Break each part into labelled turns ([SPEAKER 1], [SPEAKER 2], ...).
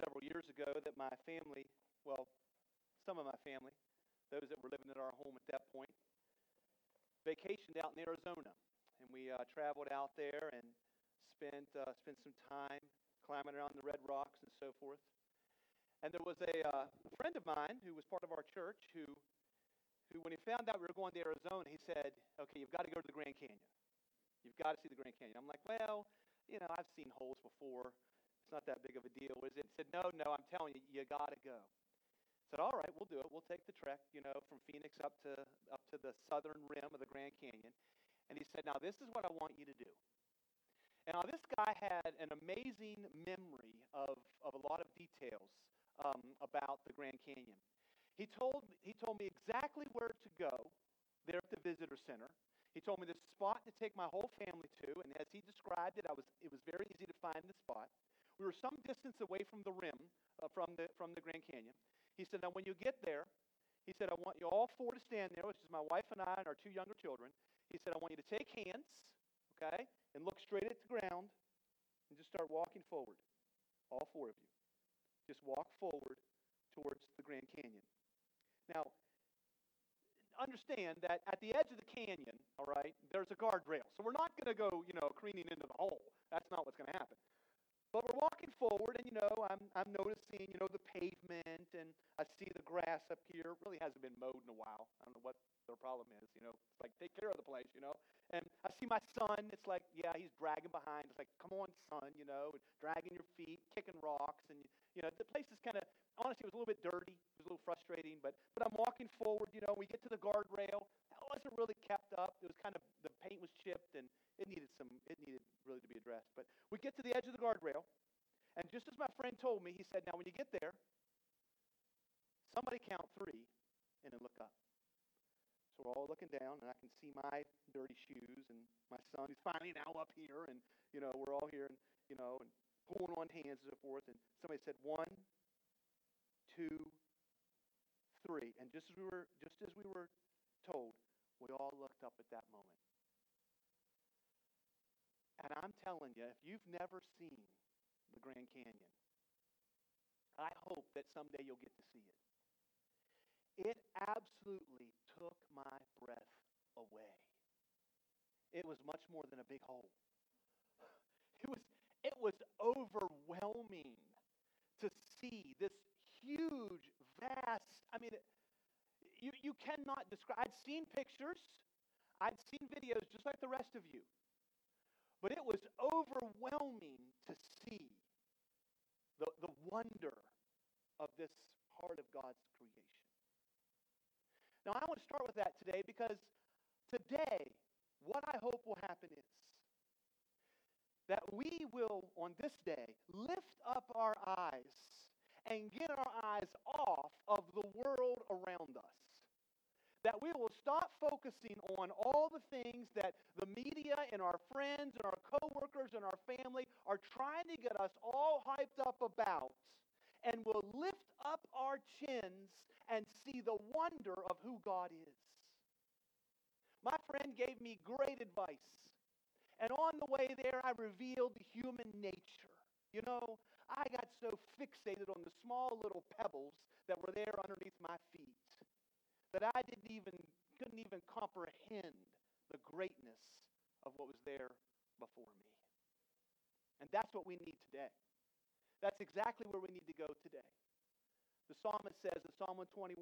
[SPEAKER 1] several years ago that my family, well, some of my family, those that were living at our home at that point, vacationed out in Arizona. And we uh, traveled out there and spent, uh, spent some time climbing around the red rocks and so forth. And there was a, uh, a friend of mine who was part of our church who, who, when he found out we were going to Arizona, he said, Okay, you've got to go to the Grand Canyon. You've got to see the Grand Canyon. I'm like, Well, you know, I've seen holes before. It's not that big of a deal, is it? He said, No, no, I'm telling you, you got to go. I said, All right, we'll do it. We'll take the trek, you know, from Phoenix up to up to the southern rim of the Grand Canyon. And he said, Now, this is what I want you to do. And now, this guy had an amazing memory of, of a lot of details um, about the Grand Canyon. He told, he told me exactly where to go there at the visitor center. He told me the spot to take my whole family to, and as he described it, I was, it was very easy to find the spot. We were some distance away from the rim, uh, from, the, from the Grand Canyon. He said, Now, when you get there, he said, I want you all four to stand there, which is my wife and I and our two younger children. He said, I want you to take hands, okay, and look straight at the ground and just start walking forward. All four of you. Just walk forward towards the Grand Canyon. Now, understand that at the edge of the canyon, all right, there's a guardrail. So we're not going to go, you know, careening into the hole. That's not what's going to happen. But we're walking forward, and you know, I'm I'm noticing, you know, the pavement, and I see the grass up here. It really hasn't been mowed in a while. I don't know what their problem is. You know, it's like take care of the place, you know. And I see my son. It's like, yeah, he's dragging behind. It's like, come on, son, you know, dragging your feet, kicking rocks, and you know, the place is kind of honestly, it was a little bit dirty. It was a little frustrating, but but I'm walking forward. You know, we get to the guardrail. Wasn't really kept up. It was kind of the paint was chipped, and it needed some. It needed really to be addressed. But we get to the edge of the guardrail, and just as my friend told me, he said, "Now, when you get there, somebody count three, and then look up." So we're all looking down, and I can see my dirty shoes, and my son is finally now up here, and you know we're all here, and you know, and pulling on hands and so forth. And somebody said, "One, two, three. And just as we were just as we were told, we all looked up at that moment. And I'm telling you, if you've never seen the Grand Canyon, I hope that someday you'll get to see it. It absolutely took my breath away. It was much more than a big hole. It was it was overwhelming to see this huge, vast, I mean, you, you cannot describe. I'd seen pictures, I'd seen videos just like the rest of you. But it was overwhelming to see the, the wonder of this part of God's creation. Now, I want to start with that today because today, what I hope will happen is that we will, on this day, lift up our eyes and get our eyes off of the world around us. That we will stop focusing on all the things that the media and our friends and our coworkers and our family are trying to get us all hyped up about and will lift up our chins and see the wonder of who God is. My friend gave me great advice. And on the way there, I revealed the human nature. You know, I got so fixated on the small little pebbles that were there underneath my feet that I didn't even couldn't even comprehend the greatness of what was there before me. And that's what we need today. That's exactly where we need to go today. The psalmist says in Psalm 121,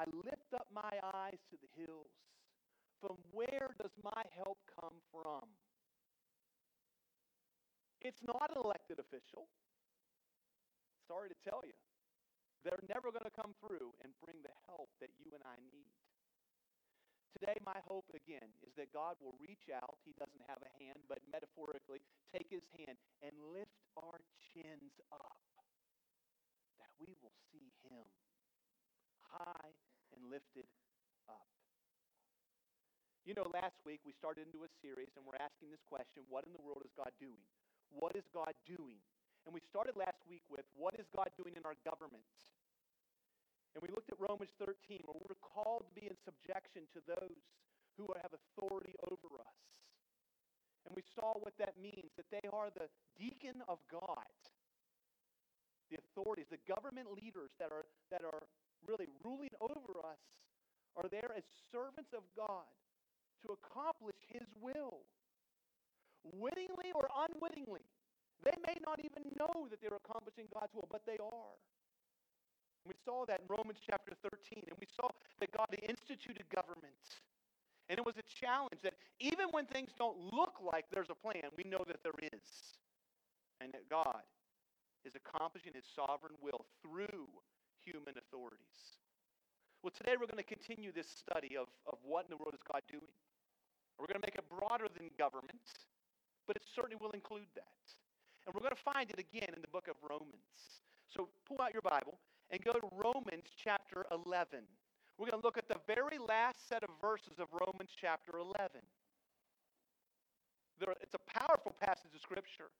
[SPEAKER 1] I lift up my eyes to the hills. From where does my help come from? It's not an elected official sorry to tell you, they're never going to come through and bring the help that you and I need. Today, my hope again is that God will reach out. He doesn't have a hand, but metaphorically, take his hand and lift our chins up that we will see him high and lifted up. You know, last week we started into a series and we're asking this question what in the world is God doing? What is God doing and we started last week with what is God doing in our government? And we looked at Romans 13, where we're called to be in subjection to those who have authority over us. And we saw what that means that they are the deacon of God, the authorities, the government leaders that are, that are really ruling over us, are there as servants of God to accomplish His will. Wittingly or unwittingly. They may not even know that they're accomplishing God's will, but they are. We saw that in Romans chapter 13, and we saw that God instituted government. And it was a challenge that even when things don't look like there's a plan, we know that there is. And that God is accomplishing his sovereign will through human authorities. Well, today we're going to continue this study of, of what in the world is God doing. We're going to make it broader than government, but it certainly will include that. And we're going to find it again in the book of Romans. So pull out your Bible and go to Romans chapter 11. We're going to look at the very last set of verses of Romans chapter 11. There, it's a powerful passage of Scripture.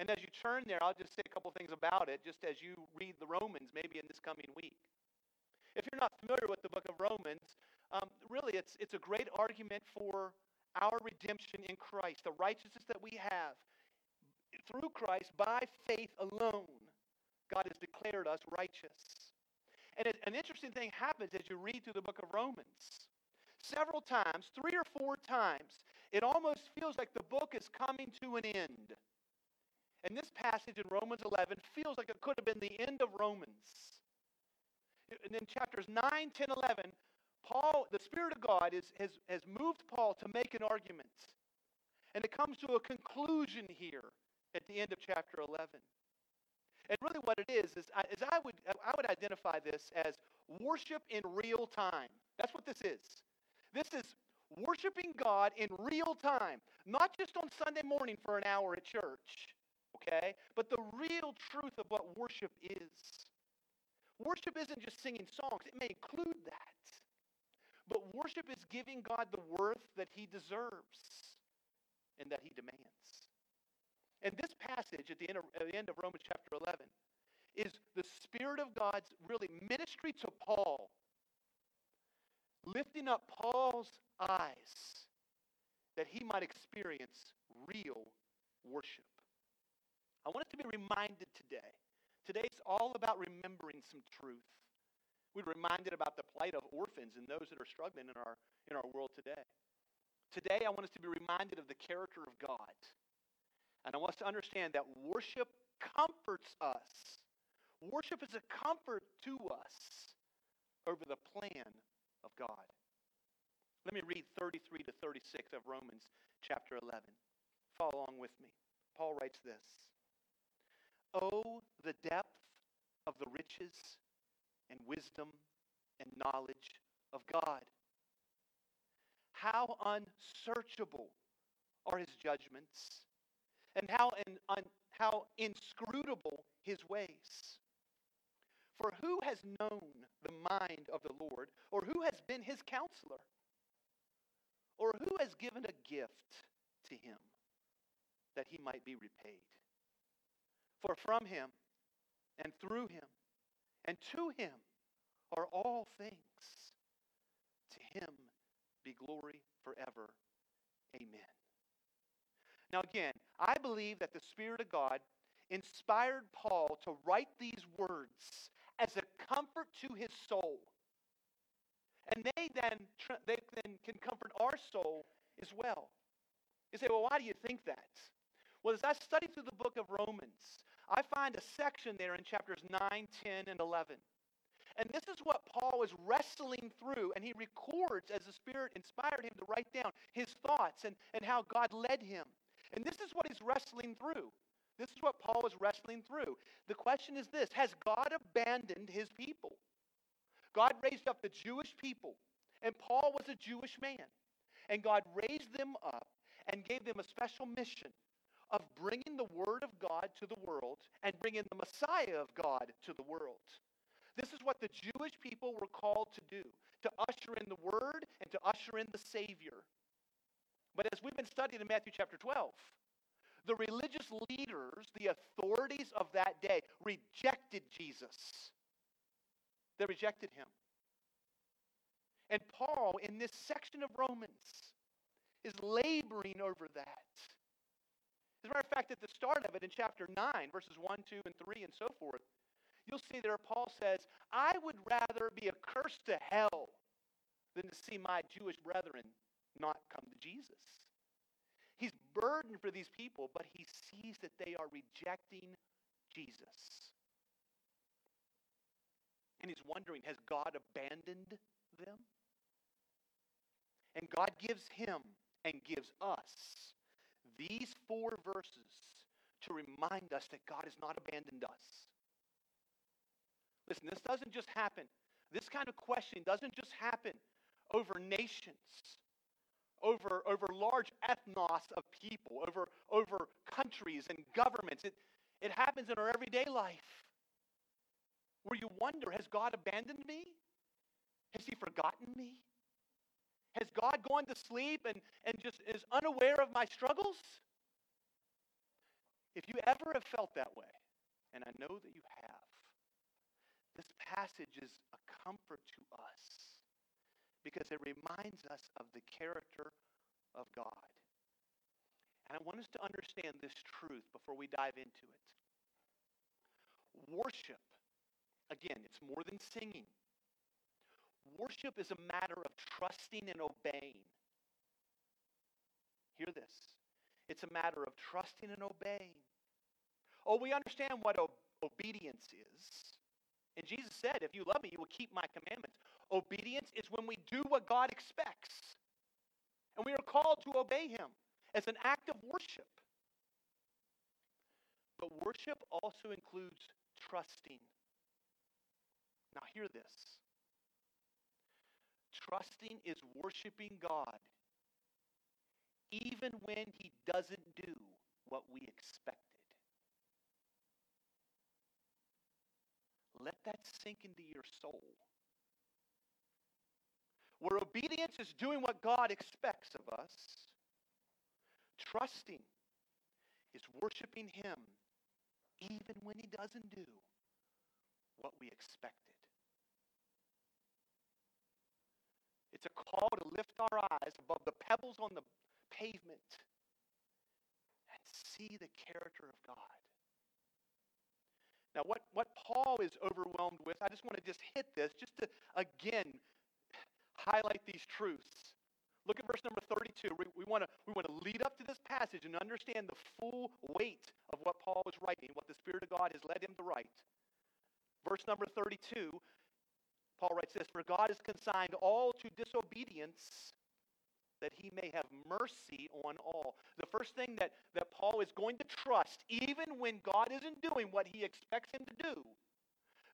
[SPEAKER 1] And as you turn there, I'll just say a couple things about it, just as you read the Romans, maybe in this coming week. If you're not familiar with the book of Romans, um, really it's, it's a great argument for our redemption in Christ, the righteousness that we have through Christ by faith alone. God has declared us righteous. And an interesting thing happens as you read through the book of Romans. Several times, three or four times, it almost feels like the book is coming to an end. And this passage in Romans 11 feels like it could have been the end of Romans. And in chapters 9, 10, 11, Paul, the Spirit of God is, has, has moved Paul to make an argument. And it comes to a conclusion here at the end of chapter 11. And really, what it is is, is I would I would identify this as worship in real time. That's what this is. This is worshiping God in real time, not just on Sunday morning for an hour at church, okay? But the real truth of what worship is. Worship isn't just singing songs, it may include that. But worship is giving God the worth that he deserves and that he demands. And this passage at the end of, at the end of Romans chapter 11 is the Spirit of God's really ministry to Paul, lifting up Paul's eyes that he might experience real worship. I want us to be reminded today. Today's all about remembering some truth. We're reminded about the plight of orphans and those that are struggling in our, in our world today. Today, I want us to be reminded of the character of God and I want us to understand that worship comforts us. Worship is a comfort to us over the plan of God. Let me read 33 to 36 of Romans chapter 11. Follow along with me. Paul writes this Oh, the depth of the riches and wisdom and knowledge of God. How unsearchable are his judgments and how, in, un, how inscrutable his ways. For who has known the mind of the Lord, or who has been his counselor, or who has given a gift to him that he might be repaid? For from him, and through him, and to him are all things. To him be glory forever. Amen. Now, again, I believe that the Spirit of God inspired Paul to write these words as a comfort to his soul. And they then, they then can comfort our soul as well. You say, well, why do you think that? Well, as I study through the book of Romans, I find a section there in chapters 9, 10, and 11. And this is what Paul is wrestling through, and he records as the Spirit inspired him to write down his thoughts and, and how God led him. And this is what he's wrestling through. This is what Paul is wrestling through. The question is this Has God abandoned his people? God raised up the Jewish people, and Paul was a Jewish man. And God raised them up and gave them a special mission of bringing the Word of God to the world and bringing the Messiah of God to the world. This is what the Jewish people were called to do to usher in the Word and to usher in the Savior. But as we've been studying in Matthew chapter 12, the religious leaders, the authorities of that day, rejected Jesus. They rejected him. And Paul, in this section of Romans, is laboring over that. As a matter of fact, at the start of it in chapter 9, verses 1, 2, and 3, and so forth, you'll see there Paul says, I would rather be accursed to hell than to see my Jewish brethren not come to Jesus. He's burdened for these people, but he sees that they are rejecting Jesus. And he's wondering, has God abandoned them? And God gives him and gives us these four verses to remind us that God has not abandoned us. Listen, this doesn't just happen. This kind of questioning doesn't just happen over nations, over, over large ethnos of people, over, over countries and governments. It, it happens in our everyday life where you wonder has God abandoned me? Has he forgotten me? Has God gone to sleep and, and just is unaware of my struggles? If you ever have felt that way, and I know that you have, this passage is a comfort to us because it reminds us of the character of God. And I want us to understand this truth before we dive into it. Worship, again, it's more than singing. Worship is a matter of trusting and obeying. Hear this. It's a matter of trusting and obeying. Oh, we understand what obedience is. And Jesus said, If you love me, you will keep my commandments. Obedience is when we do what God expects. And we are called to obey him as an act of worship. But worship also includes trusting. Now, hear this trusting is worshiping God even when he doesn't do what we expected. Let that sink into your soul. Where obedience is doing what God expects of us, trusting is worshiping Him even when He doesn't do what we expected. It's a call to lift our eyes above the pebbles on the pavement and see the character of God. Now, what, what Paul is overwhelmed with, I just want to just hit this, just to again highlight these truths. Look at verse number 32. We, we, want to, we want to lead up to this passage and understand the full weight of what Paul is writing, what the Spirit of God has led him to write. Verse number 32, Paul writes this For God has consigned all to disobedience that he may have mercy on all. The first thing that, that Paul is going to trust, even when God isn't doing what he expects him to do,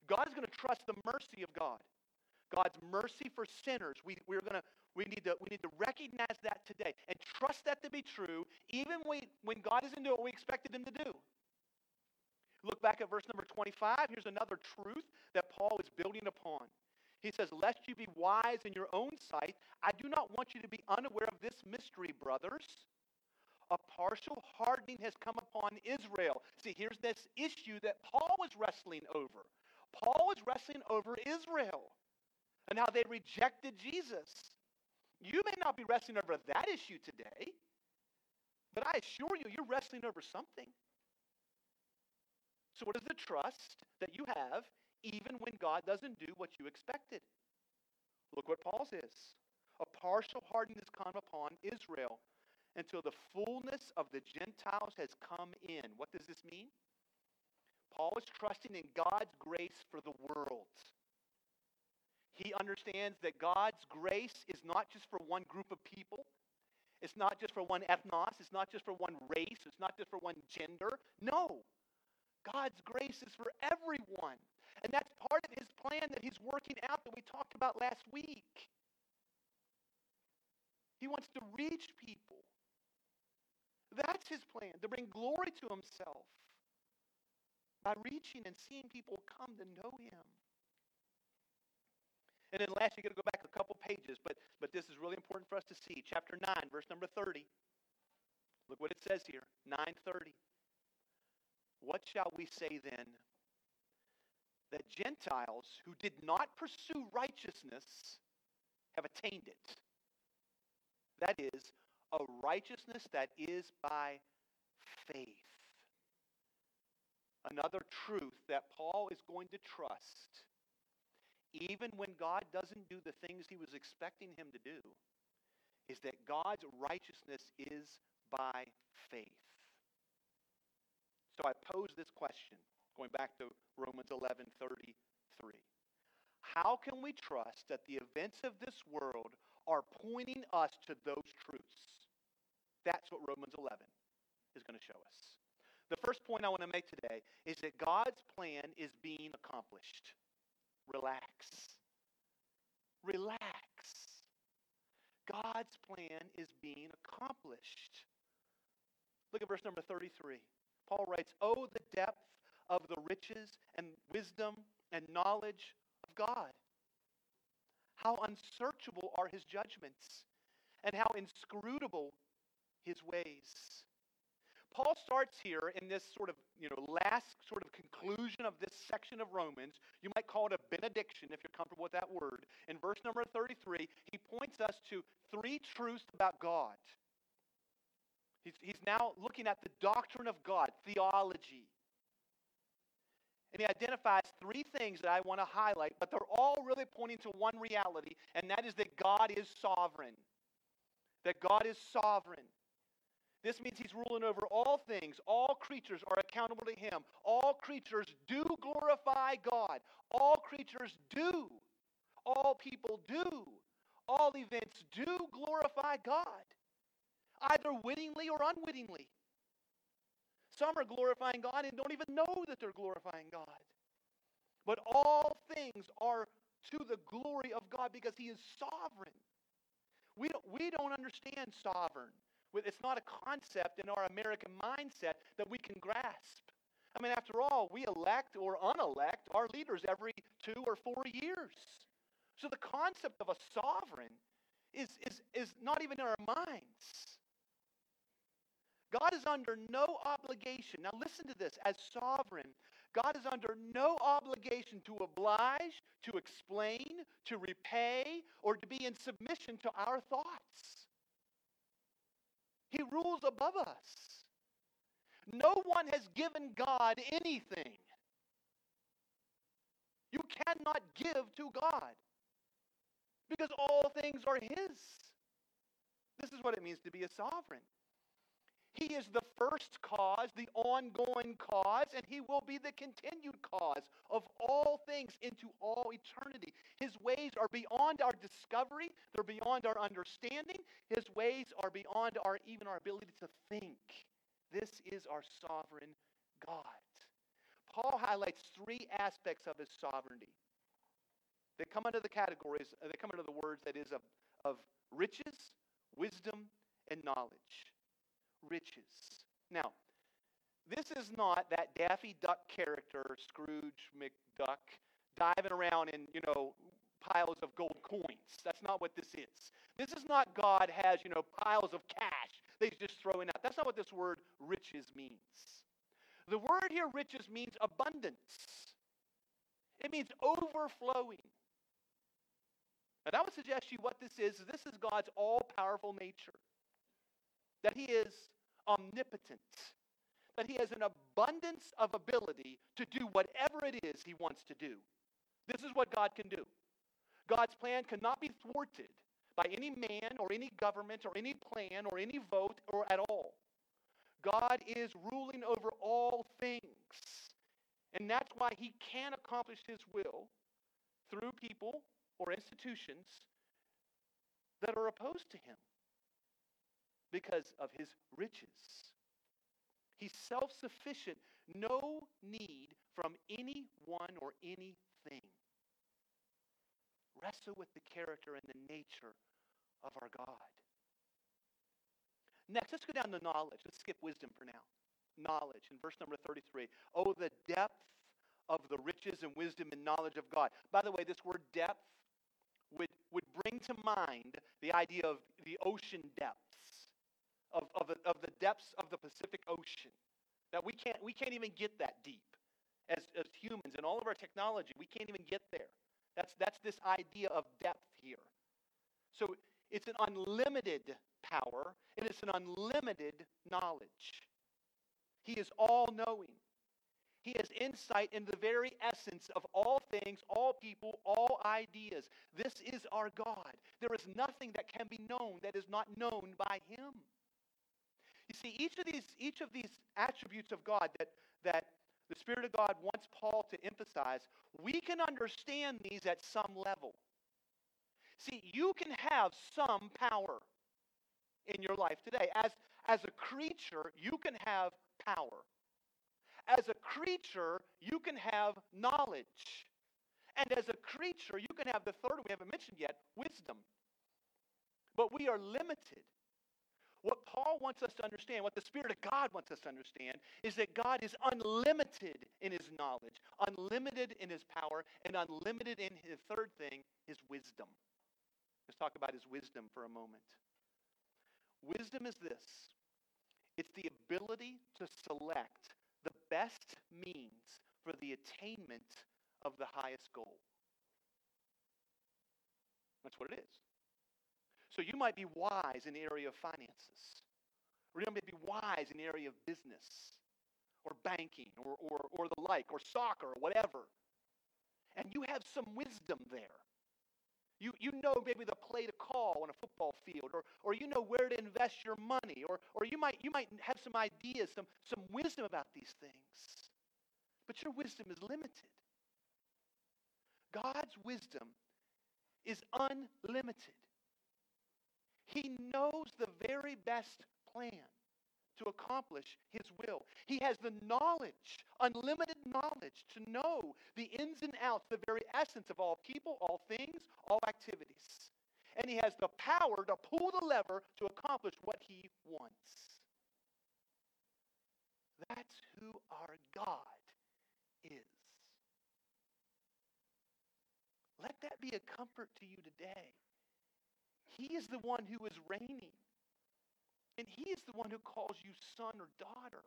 [SPEAKER 1] God is going to trust the mercy of God. God's mercy for sinners. We, we're to, we, need to, we need to recognize that today and trust that to be true, even when, when God isn't doing what we expected him to do. Look back at verse number 25. Here's another truth that Paul is building upon. He says, Lest you be wise in your own sight, I do not want you to be unaware of this mystery, brothers. A partial hardening has come upon Israel. See, here's this issue that Paul was wrestling over. Paul was wrestling over Israel and how they rejected Jesus. You may not be wrestling over that issue today, but I assure you, you're wrestling over something. So, what is the trust that you have even when God doesn't do what you expected. Look what Paul says. A partial hardening has come upon Israel until the fullness of the Gentiles has come in. What does this mean? Paul is trusting in God's grace for the world. He understands that God's grace is not just for one group of people. It's not just for one ethnos. It's not just for one race. It's not just for one gender. No. God's grace is for everyone. And that's part of his plan that he's working out that we talked about last week. He wants to reach people. That's his plan, to bring glory to himself by reaching and seeing people come to know him. And then last, you got to go back a couple pages, but, but this is really important for us to see. Chapter 9, verse number 30. Look what it says here 930. What shall we say then? that Gentiles who did not pursue righteousness have attained it. That is, a righteousness that is by faith. another truth that Paul is going to trust, even when God doesn't do the things he was expecting him to do, is that God's righteousness is by faith. So I pose this question, going back to Romans 11 33. How can we trust that the events of this world are pointing us to those truths? That's what Romans 11 is going to show us. The first point I want to make today is that God's plan is being accomplished. Relax. Relax. God's plan is being accomplished. Look at verse number 33. Paul writes, Oh, the depth of the riches and wisdom and knowledge of God. How unsearchable are his judgments, and how inscrutable his ways. Paul starts here in this sort of, you know, last sort of conclusion of this section of Romans. You might call it a benediction if you're comfortable with that word. In verse number 33, he points us to three truths about God. He's, he's now looking at the doctrine of God, theology. And he identifies three things that I want to highlight, but they're all really pointing to one reality, and that is that God is sovereign. That God is sovereign. This means he's ruling over all things. All creatures are accountable to him. All creatures do glorify God. All creatures do. All people do. All events do glorify God, either wittingly or unwittingly. Some are glorifying God and don't even know that they're glorifying God. But all things are to the glory of God because he is sovereign. We don't, we don't understand sovereign. It's not a concept in our American mindset that we can grasp. I mean, after all, we elect or unelect our leaders every two or four years. So the concept of a sovereign is, is, is not even in our minds. God is under no obligation. Now, listen to this as sovereign, God is under no obligation to oblige, to explain, to repay, or to be in submission to our thoughts. He rules above us. No one has given God anything. You cannot give to God because all things are His. This is what it means to be a sovereign. He is the first cause, the ongoing cause, and He will be the continued cause of all things into all eternity. His ways are beyond our discovery, they're beyond our understanding. His ways are beyond our even our ability to think. This is our sovereign God. Paul highlights three aspects of his sovereignty. They come under the categories, they come under the words that is of, of riches, wisdom, and knowledge riches. Now, this is not that Daffy Duck character, Scrooge McDuck, diving around in, you know, piles of gold coins. That's not what this is. This is not God has, you know, piles of cash that he's just throwing out. That's not what this word riches means. The word here, riches, means abundance. It means overflowing. And I would suggest to you what this is. This is God's all powerful nature that he is omnipotent, that he has an abundance of ability to do whatever it is he wants to do. This is what God can do. God's plan cannot be thwarted by any man or any government or any plan or any vote or at all. God is ruling over all things. And that's why he can accomplish his will through people or institutions that are opposed to him because of his riches. He's self sufficient, no need from anyone or anything. Wrestle with the character and the nature of our God. Next, let's go down to knowledge. Let's skip wisdom for now. Knowledge in verse number 33. Oh, the depth of the riches and wisdom and knowledge of God. By the way, this word depth would, would bring to mind the idea of the ocean depth of, of, the, of the depths of the Pacific Ocean. That we can't, we can't even get that deep as, as humans. And all of our technology, we can't even get there. That's, that's this idea of depth here. So it's an unlimited power and it's an unlimited knowledge. He is all knowing. He has insight into the very essence of all things, all people, all ideas. This is our God. There is nothing that can be known that is not known by Him. You see, each of these, each of these attributes of God that, that the Spirit of God wants Paul to emphasize, we can understand these at some level. See, you can have some power in your life today. As, as a creature, you can have power. As a creature, you can have knowledge. And as a creature, you can have the third we haven't mentioned yet wisdom. But we are limited. What Paul wants us to understand, what the Spirit of God wants us to understand, is that God is unlimited in his knowledge, unlimited in his power, and unlimited in his third thing, his wisdom. Let's talk about his wisdom for a moment. Wisdom is this it's the ability to select the best means for the attainment of the highest goal. That's what it is. So you might be wise in the area of finances, or you might be wise in the area of business, or banking, or, or, or the like, or soccer, or whatever. And you have some wisdom there. You, you know maybe the play to call on a football field, or, or you know where to invest your money, or, or you, might, you might have some ideas, some, some wisdom about these things. But your wisdom is limited. God's wisdom is unlimited. He knows the very best plan to accomplish his will. He has the knowledge, unlimited knowledge, to know the ins and outs, the very essence of all people, all things, all activities. And he has the power to pull the lever to accomplish what he wants. That's who our God is. Let that be a comfort to you today. He is the one who is reigning. And he is the one who calls you son or daughter.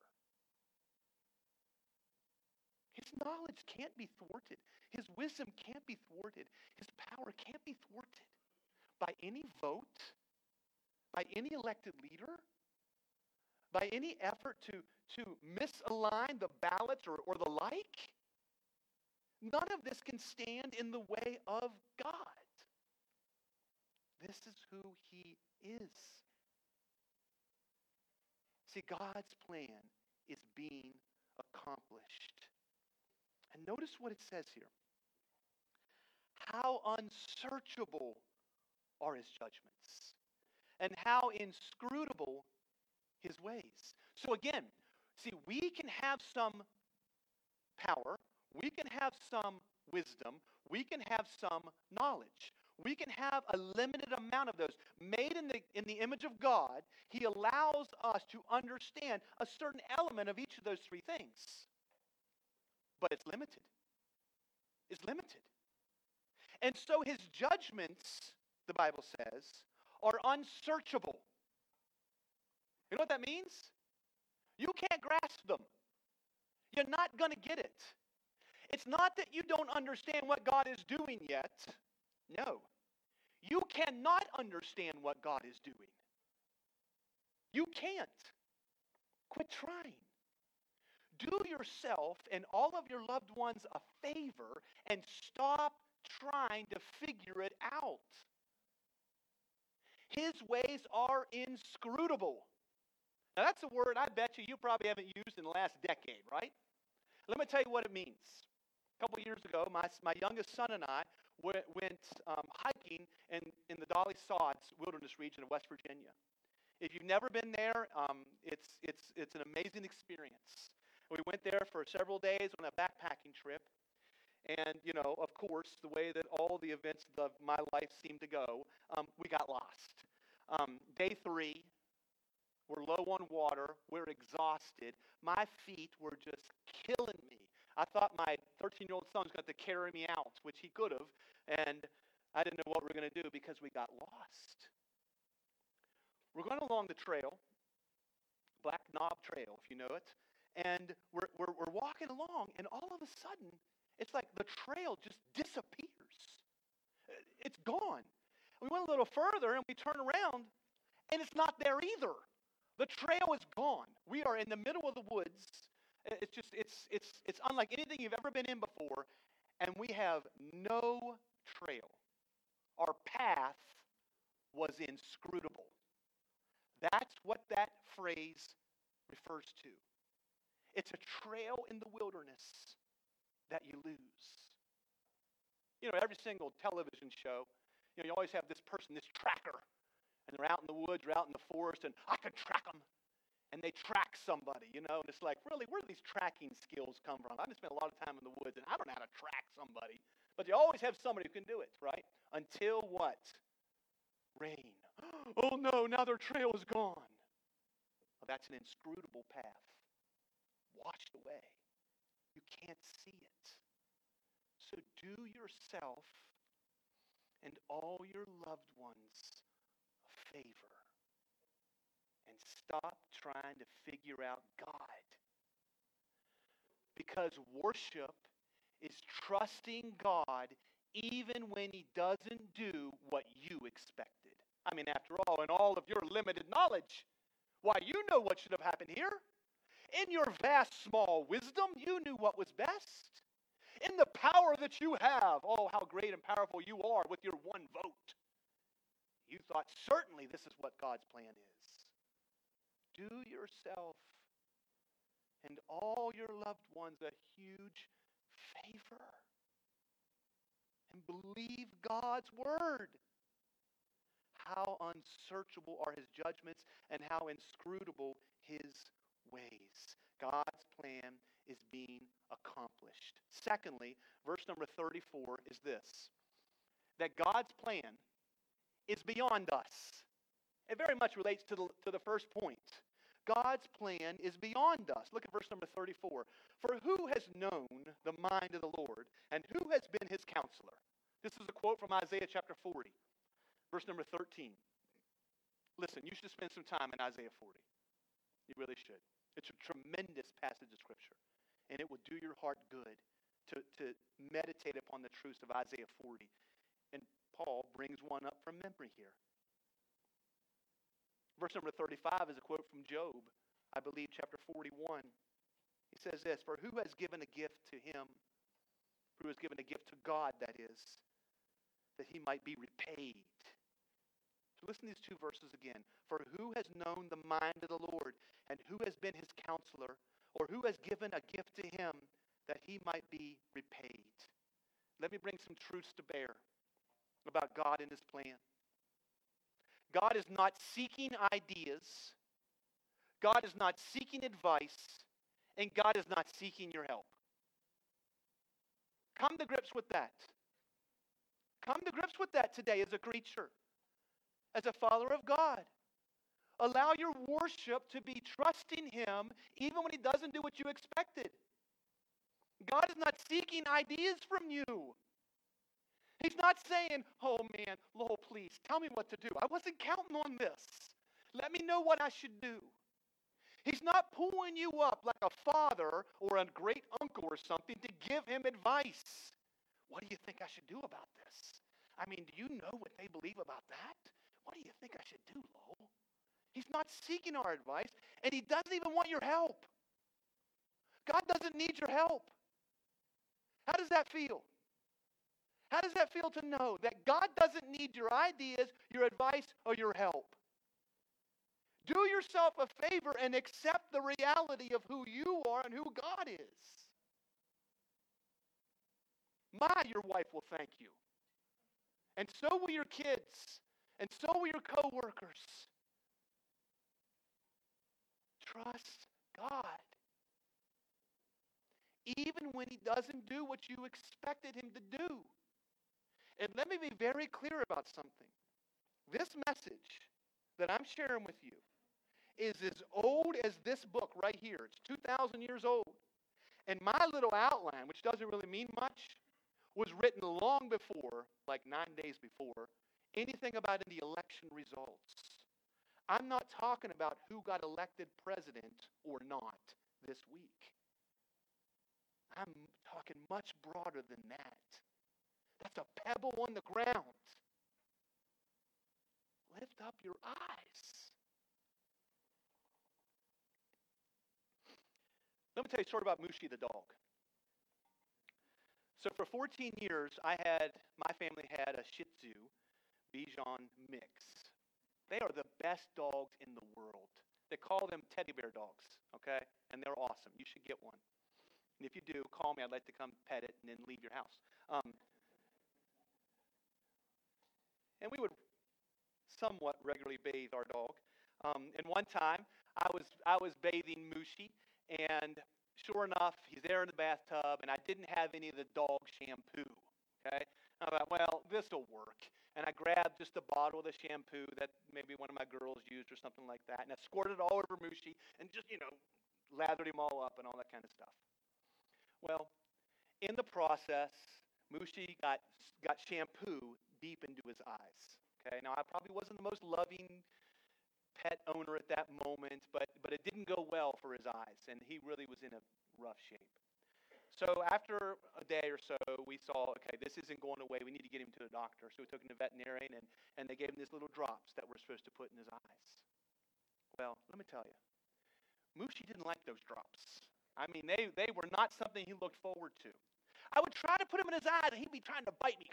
[SPEAKER 1] His knowledge can't be thwarted. His wisdom can't be thwarted. His power can't be thwarted by any vote, by any elected leader, by any effort to, to misalign the ballots or, or the like. None of this can stand in the way of God. This is who he is. See, God's plan is being accomplished. And notice what it says here. How unsearchable are his judgments, and how inscrutable his ways. So, again, see, we can have some power, we can have some wisdom, we can have some knowledge. We can have a limited amount of those. Made in the, in the image of God, He allows us to understand a certain element of each of those three things. But it's limited. It's limited. And so His judgments, the Bible says, are unsearchable. You know what that means? You can't grasp them. You're not going to get it. It's not that you don't understand what God is doing yet. No. You cannot understand what God is doing. You can't. Quit trying. Do yourself and all of your loved ones a favor and stop trying to figure it out. His ways are inscrutable. Now, that's a word I bet you you probably haven't used in the last decade, right? Let me tell you what it means. A couple years ago, my, my youngest son and I went, um, hiking in, in the Dolly Sods Wilderness region of West Virginia. If you've never been there, um, it's, it's, it's an amazing experience. We went there for several days on a backpacking trip. And, you know, of course, the way that all the events of my life seem to go, um, we got lost. Um, day three, we're low on water. We're exhausted. My feet were just killing me. I thought my 13 year old son was going to carry me out, which he could have, and I didn't know what we were going to do because we got lost. We're going along the trail, Black Knob Trail, if you know it, and we're, we're, we're walking along, and all of a sudden, it's like the trail just disappears. It's gone. We went a little further and we turn around, and it's not there either. The trail is gone. We are in the middle of the woods It's just, it's, it's, it's unlike anything you've ever been in before, and we have no trail. Our path was inscrutable. That's what that phrase refers to. It's a trail in the wilderness that you lose. You know, every single television show, you know, you always have this person, this tracker, and they're out in the woods or out in the forest, and I can track them. And they track somebody, you know, and it's like, really, where do these tracking skills come from? I just spent a lot of time in the woods, and I don't know how to track somebody. But you always have somebody who can do it, right? Until what? Rain. Oh no, now their trail is gone. Well, that's an inscrutable path washed away. You can't see it. So do yourself and all your loved ones a favor and stop trying to figure out God. Because worship is trusting God even when he doesn't do what you expected. I mean, after all, in all of your limited knowledge, why, you know what should have happened here. In your vast small wisdom, you knew what was best. In the power that you have, oh, how great and powerful you are with your one vote. You thought certainly this is what God's plan is. Do yourself and all your loved ones a huge favor and believe God's word. How unsearchable are his judgments and how inscrutable his ways. God's plan is being accomplished. Secondly, verse number 34 is this that God's plan is beyond us. It very much relates to the, to the first point. God's plan is beyond us. Look at verse number 34. For who has known the mind of the Lord, and who has been his counselor? This is a quote from Isaiah chapter 40, verse number 13. Listen, you should spend some time in Isaiah 40. You really should. It's a tremendous passage of Scripture, and it will do your heart good to, to meditate upon the truths of Isaiah 40. And Paul brings one up from memory here. Verse number 35 is a quote from Job, I believe, chapter 41. He says this For who has given a gift to him, who has given a gift to God, that is, that he might be repaid? So listen to these two verses again. For who has known the mind of the Lord, and who has been his counselor, or who has given a gift to him that he might be repaid? Let me bring some truths to bear about God and his plan. God is not seeking ideas, God is not seeking advice, and God is not seeking your help. Come to grips with that. Come to grips with that today as a creature as a follower of God. Allow your worship to be trusting Him even when He doesn't do what you expected. God is not seeking ideas from you. He's not saying, oh man, Lord, please tell me what to do. I wasn't counting on this. Let me know what I should do. He's not pulling you up like a father or a great uncle or something to give him advice. What do you think I should do about this? I mean, do you know what they believe about that? What do you think I should do, Lowell? He's not seeking our advice, and he doesn't even want your help. God doesn't need your help. How does that feel? How does that feel to know that God doesn't need your ideas, your advice, or your help? Do yourself a favor and accept the reality of who you are and who God is. My, your wife will thank you. And so will your kids. And so will your coworkers. Trust God. Even when he doesn't do what you expected him to do. And let me be very clear about something. This message that I'm sharing with you is as old as this book right here. It's 2,000 years old. And my little outline, which doesn't really mean much, was written long before, like nine days before, anything about the election results. I'm not talking about who got elected president or not this week. I'm talking much broader than that. That's a pebble on the ground. Lift up your eyes. Let me tell you a story about Mushi the dog. So for 14 years, I had my family had a Shih Tzu Bichon mix. They are the best dogs in the world. They call them teddy bear dogs, okay? And they're awesome. You should get one. And if you do, call me. I'd like to come pet it and then leave your house. Um, and we would somewhat regularly bathe our dog. Um, and one time, I was I was bathing Mushi, and sure enough, he's there in the bathtub, and I didn't have any of the dog shampoo. Okay, I thought, well, this will work. And I grabbed just a bottle of the shampoo that maybe one of my girls used or something like that, and I squirted it all over Mushi and just you know lathered him all up and all that kind of stuff. Well, in the process, Mushi got got shampoo deep into his eyes. Okay, now I probably wasn't the most loving pet owner at that moment, but, but it didn't go well for his eyes, and he really was in a rough shape. So after a day or so, we saw, okay, this isn't going away. We need to get him to a doctor. So we took him to a veterinarian, and, and they gave him these little drops that we're supposed to put in his eyes. Well, let me tell you, Mushi didn't like those drops. I mean, they, they were not something he looked forward to. I would try to put him in his eyes, and he'd be trying to bite me.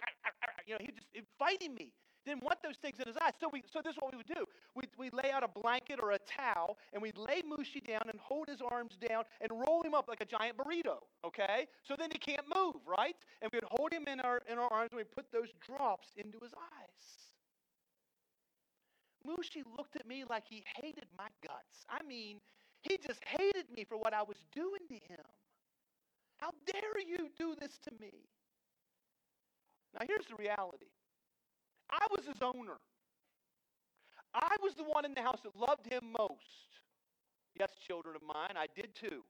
[SPEAKER 1] You know, he'd just he'd fighting me didn't want those things in his eyes. So, we, so this is what we would do. We'd, we'd lay out a blanket or a towel, and we'd lay Mushi down and hold his arms down and roll him up like a giant burrito, okay? So then he can't move, right? And we'd hold him in our, in our arms, and we'd put those drops into his eyes. Mushi looked at me like he hated my guts. I mean, he just hated me for what I was doing to him. How dare you do this to me? Now, here's the reality I was his owner. I was the one in the house that loved him most. Yes, children of mine, I did too.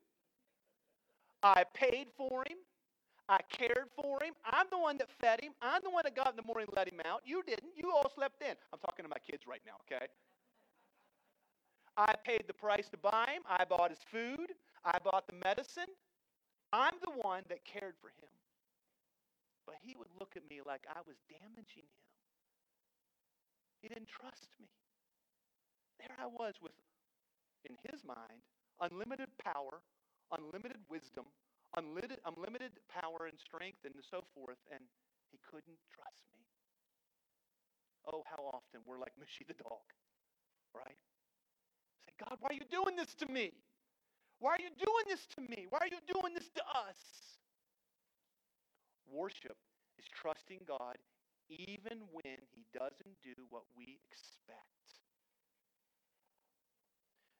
[SPEAKER 1] I paid for him. I cared for him. I'm the one that fed him. I'm the one that got in the morning and let him out. You didn't. You all slept in. I'm talking to my kids right now, okay? I paid the price to buy him. I bought his food. I bought the medicine. I'm the one that cared for him. But he would look at me like I was damaging him. He didn't trust me. There I was with, in his mind, unlimited power, unlimited wisdom, unlimited, unlimited power and strength, and so forth, and he couldn't trust me. Oh, how often we're like Mushi the dog, right? Say, God, why are you doing this to me? Why are you doing this to me? Why are you doing this to us? Worship is trusting God even when he doesn't do what we expect.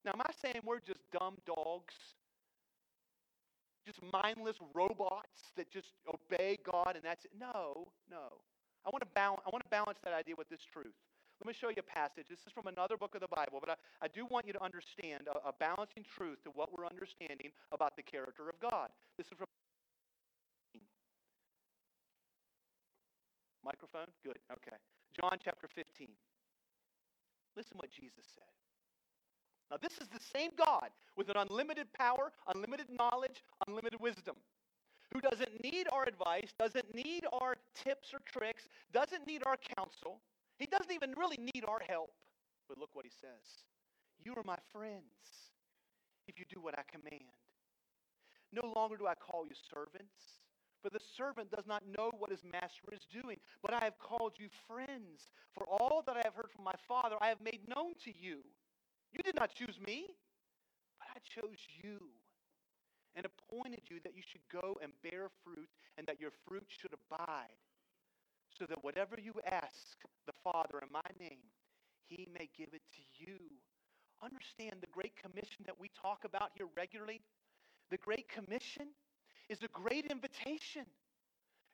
[SPEAKER 1] Now, am I saying we're just dumb dogs? Just mindless robots that just obey God and that's it? No, no. I want to balance, I want to balance that idea with this truth. Let me show you a passage. This is from another book of the Bible, but I, I do want you to understand a, a balancing truth to what we're understanding about the character of God. This is from Microphone? Good. Okay. John chapter 15. Listen what Jesus said. Now, this is the same God with an unlimited power, unlimited knowledge, unlimited wisdom, who doesn't need our advice, doesn't need our tips or tricks, doesn't need our counsel. He doesn't even really need our help. But look what he says You are my friends if you do what I command. No longer do I call you servants for the servant does not know what his master is doing. But I have called you friends. For all that I have heard from my Father, I have made known to you. You did not choose me, but I chose you and appointed you that you should go and bear fruit and that your fruit should abide, so that whatever you ask the Father in my name, he may give it to you. Understand the Great Commission that we talk about here regularly? The Great Commission is a great invitation.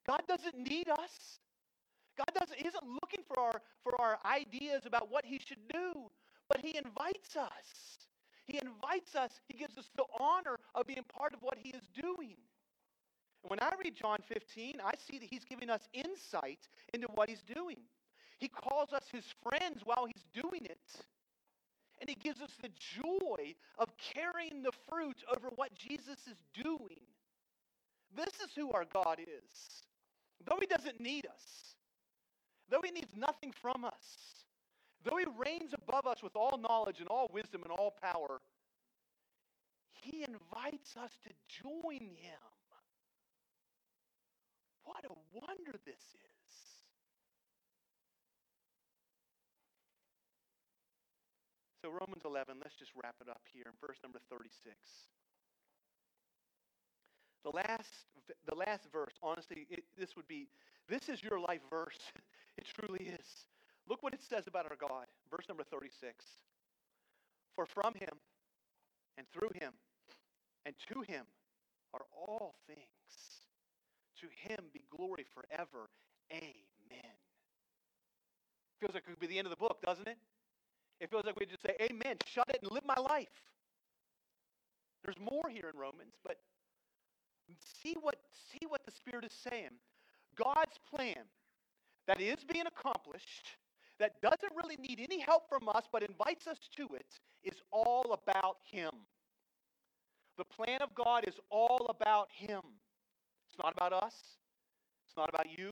[SPEAKER 1] God doesn't need us. God doesn't, isn't looking for our, for our ideas about what he should do, but he invites us. He invites us, he gives us the honor of being part of what he is doing. And when I read John 15, I see that he's giving us insight into what he's doing. He calls us his friends while he's doing it. And he gives us the joy of carrying the fruit over what Jesus is doing. This is who our God is. Though He doesn't need us, though He needs nothing from us, though He reigns above us with all knowledge and all wisdom and all power, He invites us to join Him. What a wonder this is. So, Romans 11, let's just wrap it up here in verse number 36. The last, the last verse, honestly, it, this would be, this is your life verse. It truly is. Look what it says about our God. Verse number 36. For from him and through him and to him are all things. To him be glory forever. Amen. Feels like it could be the end of the book, doesn't it? It feels like we just say, Amen, shut it and live my life. There's more here in Romans, but see what, see what the Spirit is saying. God's plan that is being accomplished, that doesn't really need any help from us, but invites us to it, is all about Him. The plan of God is all about Him. It's not about us. It's not about you.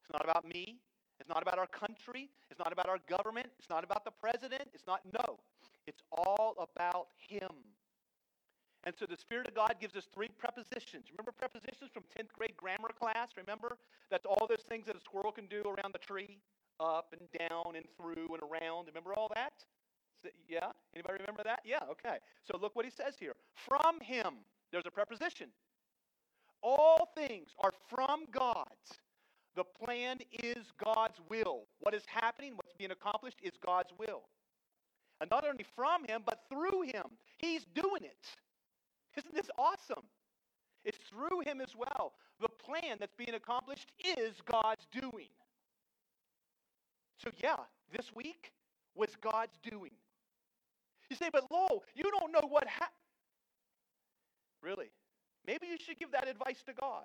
[SPEAKER 1] It's not about me. It's not about our country. It's not about our government. It's not about the president. It's not, no. It's all about Him. And so the Spirit of God gives us three prepositions. Remember prepositions from 10th grade grammar class? Remember? That's all those things that a squirrel can do around the tree up and down and through and around. Remember all that? Yeah? Anybody remember that? Yeah, okay. So look what he says here. From him, there's a preposition. All things are from God. The plan is God's will. What is happening, what's being accomplished, is God's will. And not only from him, but through him. He's doing it. Isn't this awesome? It's through him as well. The plan that's being accomplished is God's doing. So, yeah, this week was God's doing. You say, but Lowell, you don't know what happened. Really? Maybe you should give that advice to God.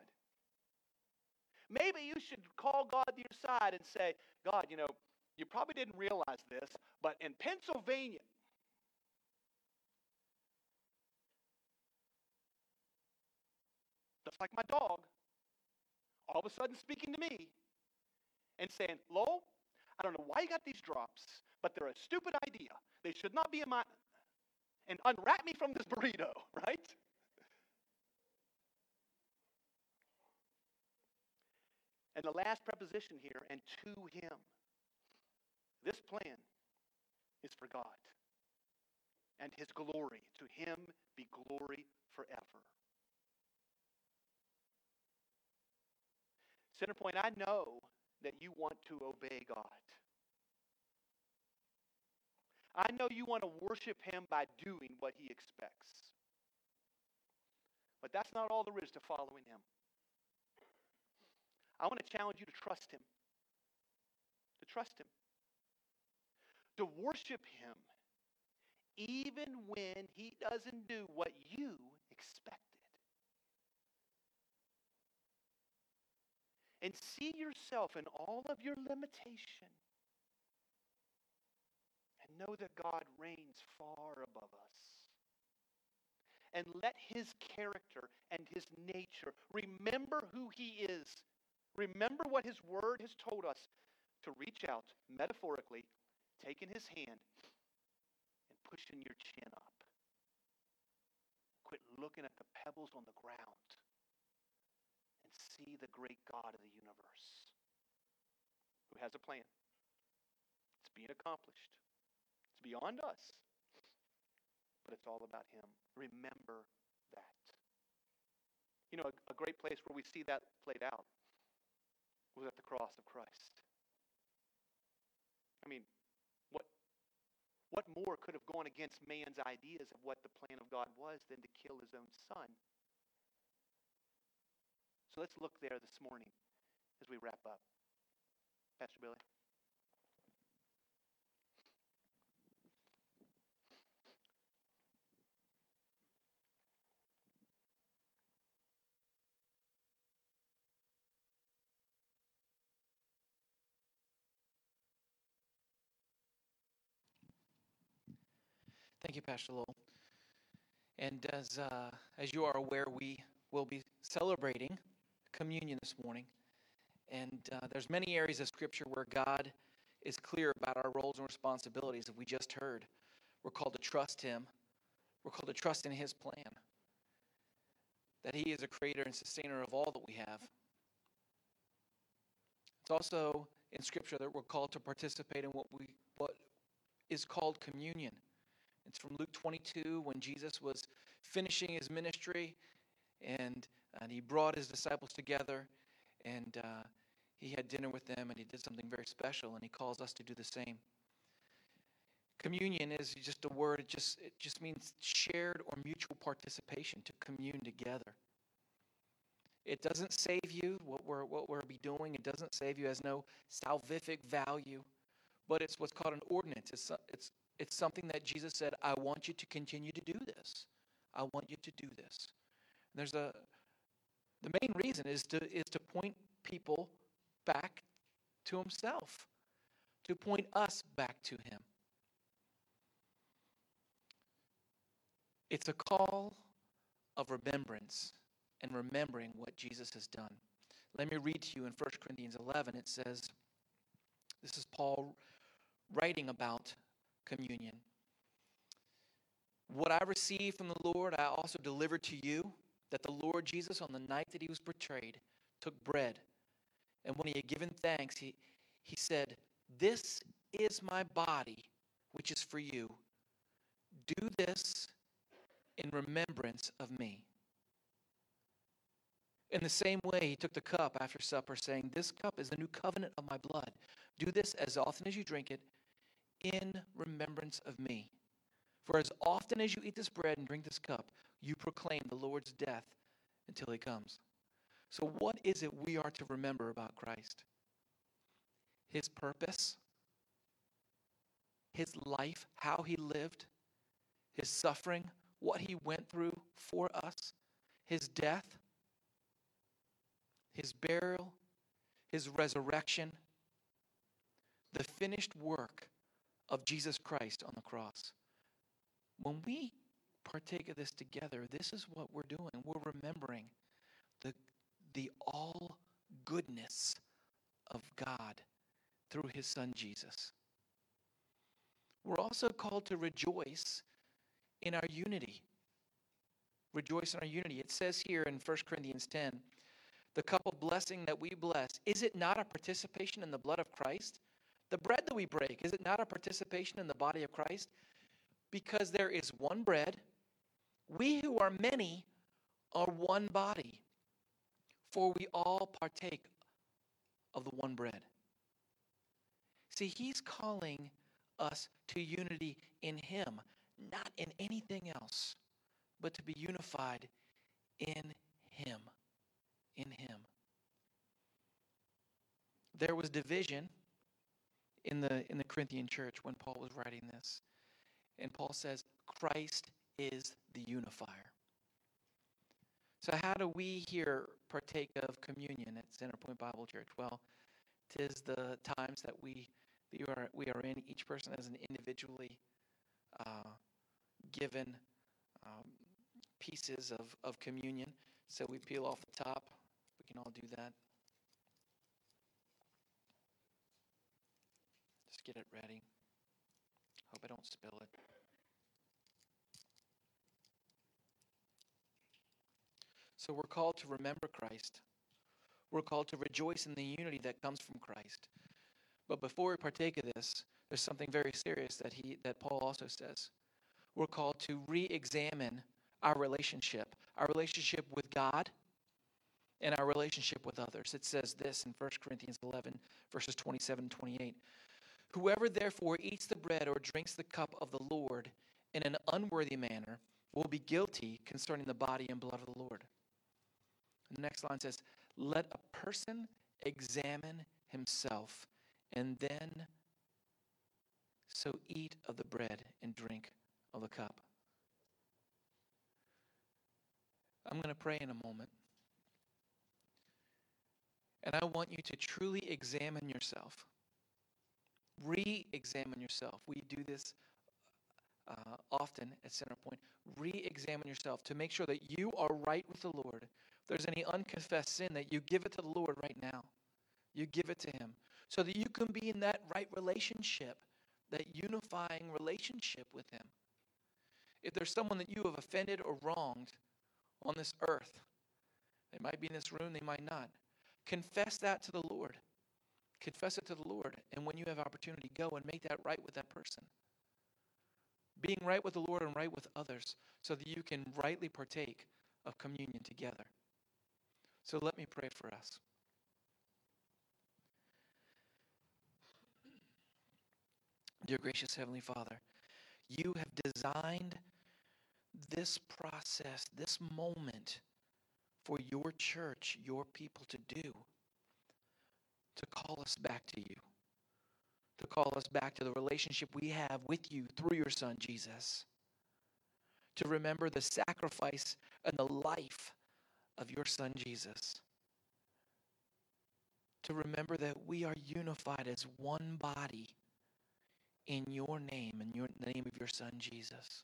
[SPEAKER 1] Maybe you should call God to your side and say, God, you know, you probably didn't realize this, but in Pennsylvania, just like my dog, all of a sudden speaking to me and saying, Lowell, I don't know why you got these drops, but they're a stupid idea. They should not be in my. And unwrap me from this burrito, right? And the last preposition here, and to him. This plan is for God and his glory. To him be glory forever. Centerpoint, I know that you want to obey God. I know you want to worship Him by doing what He expects. But that's not all there is to following Him. I want to challenge you to trust Him. To trust Him. To worship Him even when He doesn't do what you expected. and see yourself in all of your limitation and know that God reigns far above us. And let his character and his nature, remember who he is. Remember what his word has told us to reach out, metaphorically, taking his hand and pushing your chin up. Quit looking at the pebbles on the ground and see the great God of the universe who has a plan. It's being accomplished, it's beyond us, but it's all about Him. Remember that. You know, a, a great place where we see that played out was at the cross of Christ. I mean, what, what more could have gone against man's ideas of what the plan of God was than to kill his own son so let's look there this morning as we wrap up. Pastor Billy.
[SPEAKER 2] Thank you, Pastor Lowell. And as, uh, as you are aware, we will be celebrating communion this morning. And uh, there's many areas of Scripture where God is clear about our roles and responsibilities that we just heard. We're called to trust Him. We're called to trust in His plan, that He is a creator and sustainer of all that we have. It's also in Scripture that we're called to participate in what we what is called communion. It's from Luke 22 when Jesus was finishing his ministry and, and he brought his disciples together and uh, he had dinner with them and he did something very special and he calls us to do the same. Communion is just a word, it just, it just means shared or mutual participation, to commune together. It doesn't save you, what we're, what we're be doing, it doesn't save you, has no salvific value, but it's what's called an ordinance. It's, it's, it's something that Jesus said, I want you to continue to do this. I want you to do this. And there's a, the main reason is to, is to point people back to himself, to point us back to him. It's a call of remembrance and remembering what Jesus has done. Let me read to you in 1 Corinthians 11. It says, This is Paul writing about communion. What I received from the Lord, I also delivered to you that the Lord Jesus, on the night that he was betrayed, took bread. And when he had given thanks, he, he said, This is my body, which is for you. Do this in remembrance of me. In the same way, he took the cup after supper, saying, This cup is the new covenant of my blood. Do this as often as you drink it in remembrance of me. For as often as you eat this bread and drink this cup, you proclaim the Lord's death until he comes. So, what is it we are to remember about Christ? His purpose, his life, how he lived, his suffering, what he went through for us, his death, his burial, his resurrection, the finished work of Jesus Christ on the cross. When we partake of this together, this is what we're doing. We're remembering the, the all goodness of God through his son Jesus. We're also called to rejoice in our unity. Rejoice in our unity. It says here in 1 Corinthians 10 the cup of blessing that we bless, is it not a participation in the blood of Christ? The bread that we break, is it not a participation in the body of Christ? Because there is one bread. We who are many are one body, for we all partake of the one bread. See, he's calling us to unity in him, not in anything else, but to be unified in him. In him. There was division in the in the Corinthian church when Paul was writing this. And Paul says Christ is the unifier. So how do we here partake of communion at Centerpoint Bible Church? Well, tis the times that we we are we are in. Each person has an individually uh, given um, pieces of, of communion. So we peel off the top. We can all do that. Get it ready. Hope I don't spill it. So we're called to remember Christ. We're called to rejoice in the unity that comes from Christ. But before we partake of this, there's something very serious that he that Paul also says. We're called to re-examine our relationship, our relationship with God and our relationship with others. It says this in 1 Corinthians 11 verses 27 and 28. Whoever therefore eats the bread or drinks the cup of the Lord in an unworthy manner will be guilty concerning the body and blood of the Lord. And the next line says, Let a person examine himself, and then so eat of the bread and drink of the cup. I'm going to pray in a moment. And I want you to truly examine yourself. Re examine yourself. We do this uh, often at Centerpoint. Re examine yourself to make sure that you are right with the Lord. If there's any unconfessed sin, that you give it to the Lord right now. You give it to Him so that you can be in that right relationship, that unifying relationship with Him. if there's someone that you have offended or wronged on this earth, they might be in this room, they might not. Confess that to the Lord. Confess it to the Lord. And when you have opportunity, go and make that right with that person. Being right with the Lord and right with others so that you can rightly partake of communion together. So let me pray for us. Dear gracious Heavenly Father, you have designed this process, this moment for your church, your people to do, to call us back to you, to call us back to the relationship we have with you through your Son, Jesus, to remember the sacrifice and the life of your Son, Jesus, to remember that we are unified as one body in your name, in your, the name of your Son, Jesus.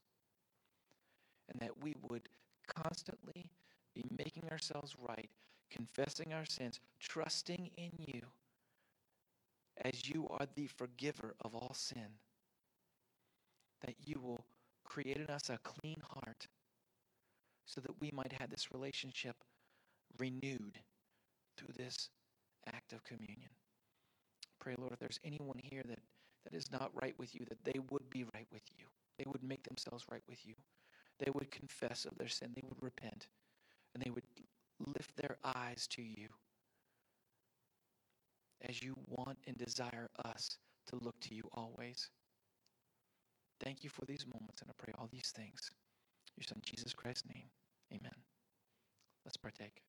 [SPEAKER 2] And that we would constantly be making ourselves right, confessing our sins, trusting in you as you are the forgiver of all sin. That you will create in us a clean heart so that we might have this relationship renewed through this act of communion. Pray, Lord, if there's anyone here that that is not right with you, that they would be right with you. They would make themselves right with you. They would confess of their sin. They would repent. And they would lift their eyes to you as you want and desire us to look to you always. Thank you for these moments, and I pray all these things. Your Son, Jesus Christ's name. Amen. Let's partake.